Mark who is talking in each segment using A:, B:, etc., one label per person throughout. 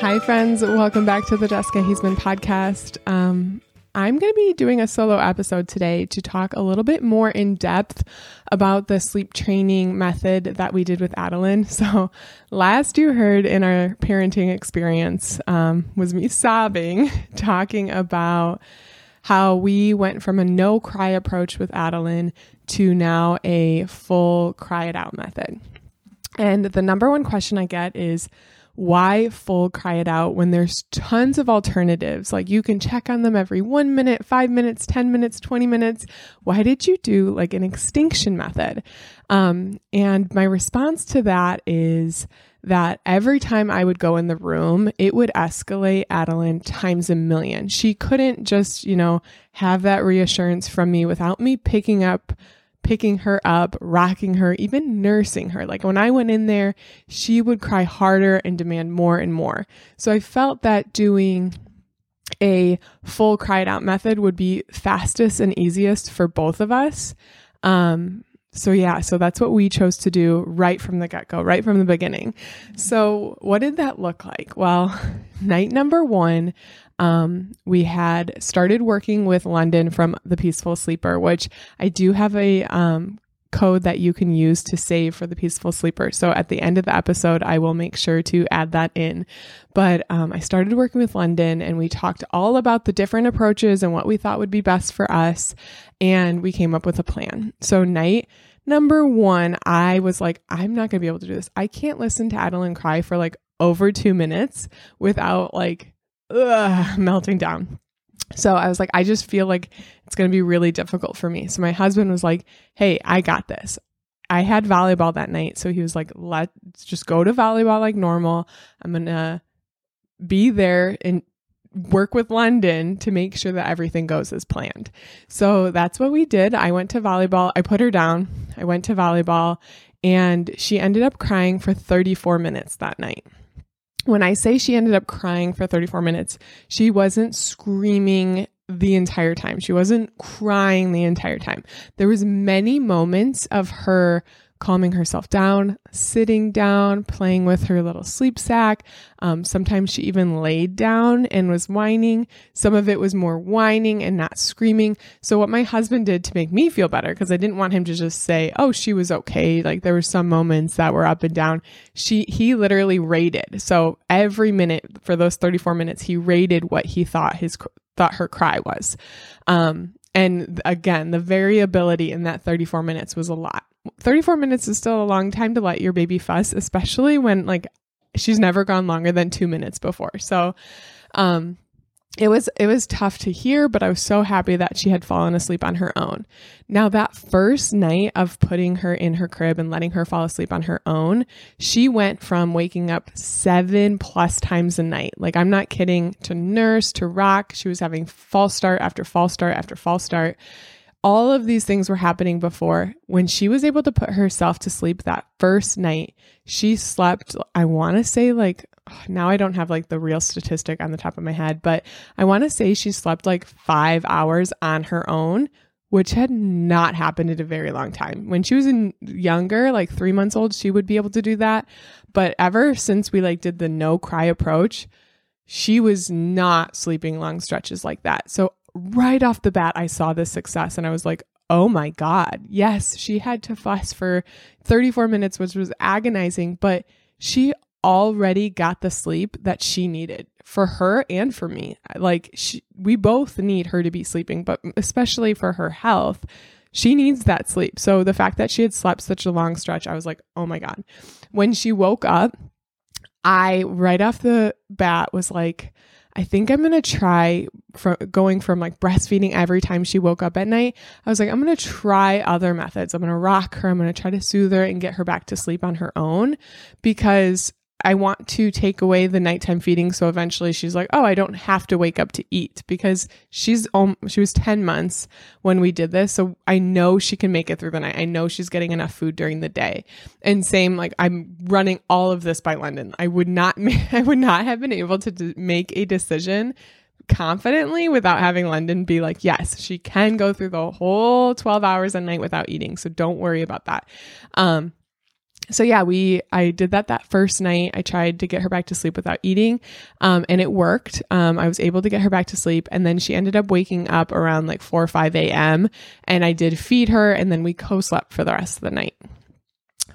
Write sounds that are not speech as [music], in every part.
A: Hi, friends. Welcome back to the Jessica Haizman podcast. Um, I'm going to be doing a solo episode today to talk a little bit more in depth about the sleep training method that we did with Adeline. [laughs] So, last you heard in our parenting experience um, was me sobbing, [laughs] talking about how we went from a no cry approach with Adeline to now a full cry it out method. And the number one question I get is, why full cry it out when there's tons of alternatives? Like you can check on them every one minute, five minutes, 10 minutes, 20 minutes. Why did you do like an extinction method? Um, and my response to that is that every time I would go in the room, it would escalate Adeline times a million. She couldn't just, you know, have that reassurance from me without me picking up picking her up, rocking her, even nursing her. Like when I went in there, she would cry harder and demand more and more. So I felt that doing a full cried out method would be fastest and easiest for both of us. Um, so yeah, so that's what we chose to do right from the get go, right from the beginning. So what did that look like? Well, [laughs] night number one, um, we had started working with Londyn from the Peaceful Sleeper, which I do have a um, code that you can use to save for the Peaceful Sleeper. So at the end of the episode, I will make sure to add that in. But um, I started working with Londyn and we talked all about the different approaches and what we thought would be best for us. And we came up with a plan. So, night number one, I was like, I'm not going to be able to do this. I can't listen to Adeline cry for like over two minutes without like ugh, melting down. So I was like, I just feel like it's going to be really difficult for me. So my husband was like, Hey, I got this. I had volleyball that night. So he was like, Let's just go to volleyball like normal. I'm going to be there and work with Londyn to make sure that everything goes as planned. So that's what we did. I went to volleyball. I put her down. I went to volleyball and she ended up crying for 34 minutes that night when I say she ended up crying for 34 minutes, she wasn't screaming the entire time. She wasn't crying the entire time. There was many moments of her calming herself down, sitting down, playing with her little sleep sack. Um, sometimes she even laid down and was whining. Some of it was more whining and not screaming. So, what my husband did to make me feel better, because I didn't want him to just say, "Oh, she was okay." Like there were some moments that were up and down. She he literally rated. So every minute for those thirty four minutes, he rated what he thought his thought her cry was. Um, and again, the variability in that 34 minutes was a lot. 34 minutes is still a long time to let your baby fuss, especially when like she's never gone longer than 2 minutes before. So, um it was it was tough to hear but i was so happy that she had fallen asleep on her own. Now that first night of putting her in her crib and letting her fall asleep on her own she went from waking up seven plus times a night. Like i'm not kidding. To nurse to rock. She was having false start after false start after false start all of these things were happening before when she was able to put herself to sleep that first night she slept i want to say like [sighs] now I don't have like the real statistic on the top of my head, but I want to say she slept like five hours on her own, which had not happened in a very long time. When she was in younger, like three months old, she would be able to do that. But ever since we like did the no cry approach, she was not sleeping long stretches like that. So right off the bat, I saw this success and I was like, oh my God, yes, she had to fuss for 34 minutes, which was agonizing, but she already got the sleep that she needed for her and for me. Like she, we both need her to be sleeping, but especially for her health, she needs that sleep. So the fact that she had slept such a long stretch, I was like, "Oh my god." When she woke up, I right off the bat was like, I think I'm gonna try from going from like breastfeeding every time she woke up at night. I was like, I'm gonna try other methods. I'm gonna rock her. I'm gonna try to soothe her and get her back to sleep on her own because I want to take away the nighttime feeding. So eventually she's like, oh, I don't have to wake up to eat because she's, she was 10 months when we did this. So I know she can make it through the night. I know she's getting enough food during the day. And same, like I'm running all of this by Londyn. I would not, [laughs] I would not have been able to d- make a decision confidently without having Londyn be like, yes, she can go through the whole 12 hours a night without eating. So don't worry about that. Um, so yeah, we I did that that first night. I tried to get her back to sleep without eating, um, and it worked. Um, I was able to get her back to sleep, and then she ended up waking up around like four or five a.m. And I did feed her, and then we co-slept for the rest of the night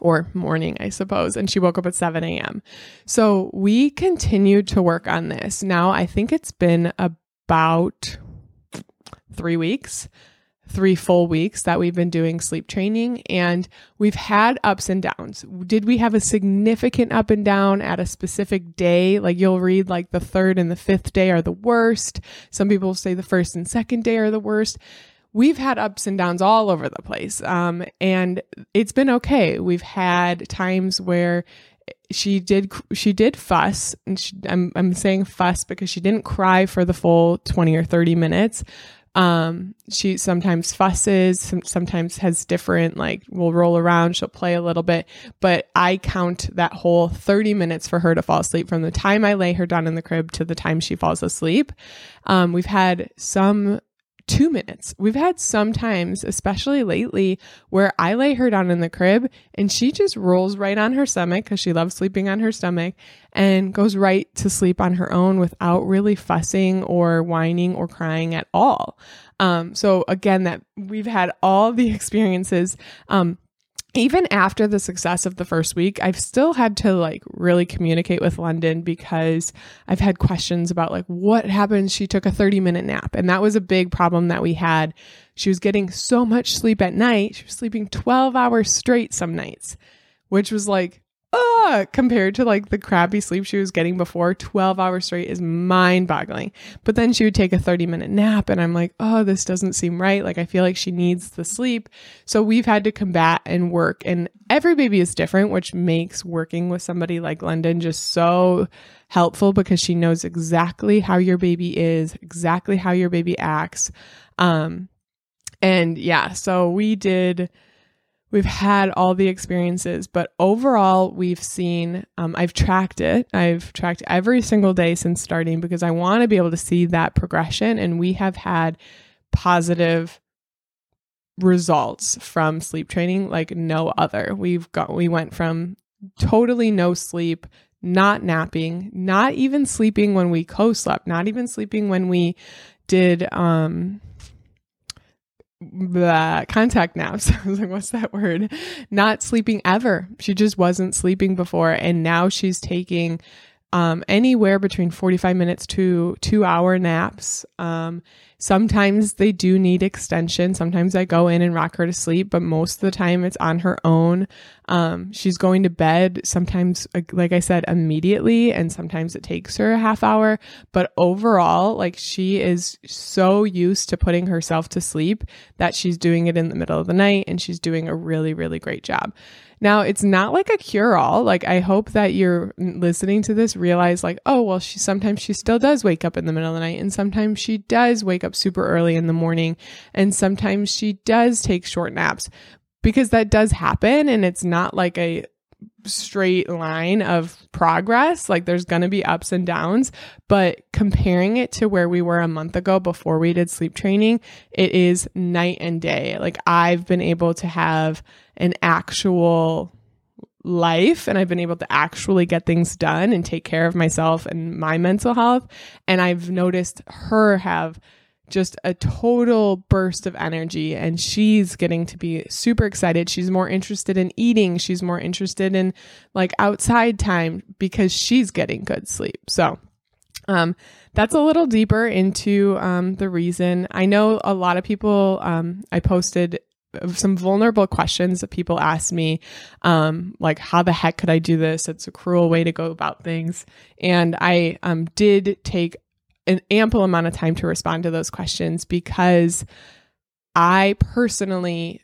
A: or morning, I suppose. And she woke up at 7 a.m. So we continued to work on this. Now I think it's been about three weeks three full weeks that we've been doing sleep training and we've had ups and downs. Did we have a significant up and down at a specific day? Like you'll read like the third and the fifth day are the worst. Some people say the first and second day are the worst. We've had ups and downs all over the place. Um, and it's been okay. We've had times where she did she did fuss and she, I'm I'm saying fuss because she didn't cry for the full 20 or 30 minutes um, she sometimes fusses, some, sometimes has different, like, will roll around, she'll play a little bit. But I count that whole 30 minutes for her to fall asleep from the time I lay her down in the crib to the time she falls asleep. Um, we've had some two minutes. We've had some times, especially lately, where I lay her down in the crib and she just rolls right on her stomach because she loves sleeping on her stomach and goes right to sleep on her own without really fussing or whining or crying at all. Um, so again, that we've had all the [laughs] experiences. Um, even after the success of the first week, I've still had to like really communicate with Londyn because I've had questions about like what happened. She took a 30 minute nap, and that was a big problem that we had. She was getting so much sleep at night. She was sleeping 12 hours straight some nights, which was like uh, compared to like the crappy sleep she was getting before, 12 hours straight is mind boggling. But then she would take a 30 minute nap, and I'm like, oh, this doesn't seem right. Like, I feel like she needs the sleep. So we've had to combat and work. And every baby is different, which makes working with somebody like Londyn just so helpful because she knows exactly how your baby is, exactly how your baby acts. Um, and yeah, so we did we've had all the experiences, but overall, we've seen, um, I've tracked it. I've tracked every single day since starting because I want to be able to see that progression. And we have had positive results from sleep training like no other. We've got, we went from totally no sleep, not napping, not even sleeping when we co slept, not even sleeping when we did, um, the contact naps. [laughs] I was like, what's that word? Not sleeping ever. She just wasn't sleeping before. And now she's taking um, anywhere between 45 minutes to two hour naps. Um, sometimes they do need extension. Sometimes I go in and rock her to sleep, but most of the time it's on her own. Um, she's going to bed sometimes, like I said, immediately, and sometimes it takes her a half hour. But overall, like she is so used to putting herself to sleep that she's doing it in the middle of the night and she's doing a really, really great job. Now, it's not like a cure all. Like, I hope that you're listening to this, realize, like, oh, well, she sometimes she still does wake up in the middle of the night, and sometimes she does wake up super early in the morning, and sometimes she does take short naps because that does happen. And it's not like a straight line of progress. Like there's going to be ups and downs, but comparing it to where we were a month ago before we did sleep training, it is night and day. Like I've been able to have an actual life and I've been able to actually get things done and take care of myself and my mental health. And I've noticed her have just a total burst of energy and she's getting to be super excited. She's more interested in eating. She's more interested in like outside time because she's getting good sleep. So, um, that's a little deeper into um, the reason. I know a lot of people, um, I posted some vulnerable questions that people asked me, um, like how the heck could I do this? It's a cruel way to go about things. And I um, did take an ample amount of time to respond to those questions because I personally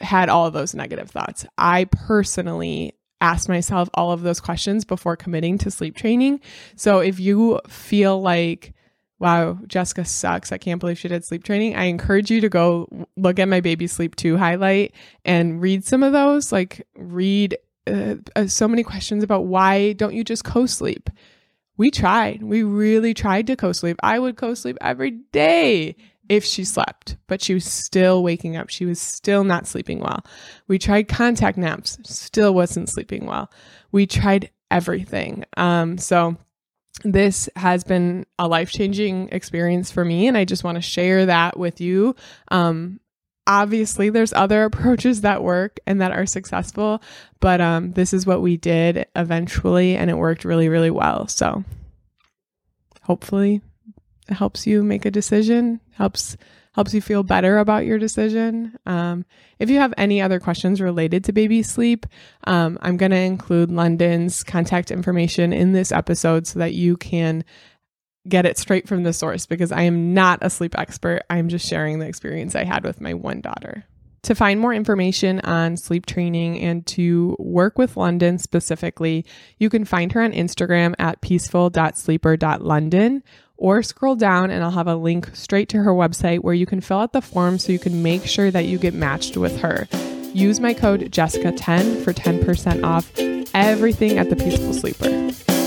A: had all of those negative thoughts. I personally asked myself all of those questions before committing to sleep training. So if you feel like wow, Jessica sucks. I can't believe she did sleep training. I encourage you to go look at my baby sleep 2 highlight and read some of those. Like, read uh, uh, so many questions about why don't you just co sleep? We tried. We really tried to co sleep. I would co sleep every day. if she slept, but she was still waking up. She was still not sleeping well. We tried contact naps, still wasn't sleeping well. We tried everything. Um, so this has been a life changing experience for me, and I just want to share that with you. Um, obviously, there's other [laughs] approaches that work and that are successful, but um, this is what we did eventually, and it worked really, really well. So, hopefully, it helps you make a decision, helps helps you feel better about your decision. Um, if you have any other questions related to baby sleep, um, I'm going to include Londyn's contact information in this episode so that you can get it straight from the source because I am not a sleep expert. I'm just sharing the experience I had with my one daughter. To find more information on sleep training and to work with Londyn specifically, you can find her on Instagram at peaceful.sleeper.londyn or scroll down and I'll have a link straight to her website where you can fill out the form so you can make sure that you get matched with her. Use my code Jessica10 for 10% off everything at the Peaceful Sleeper.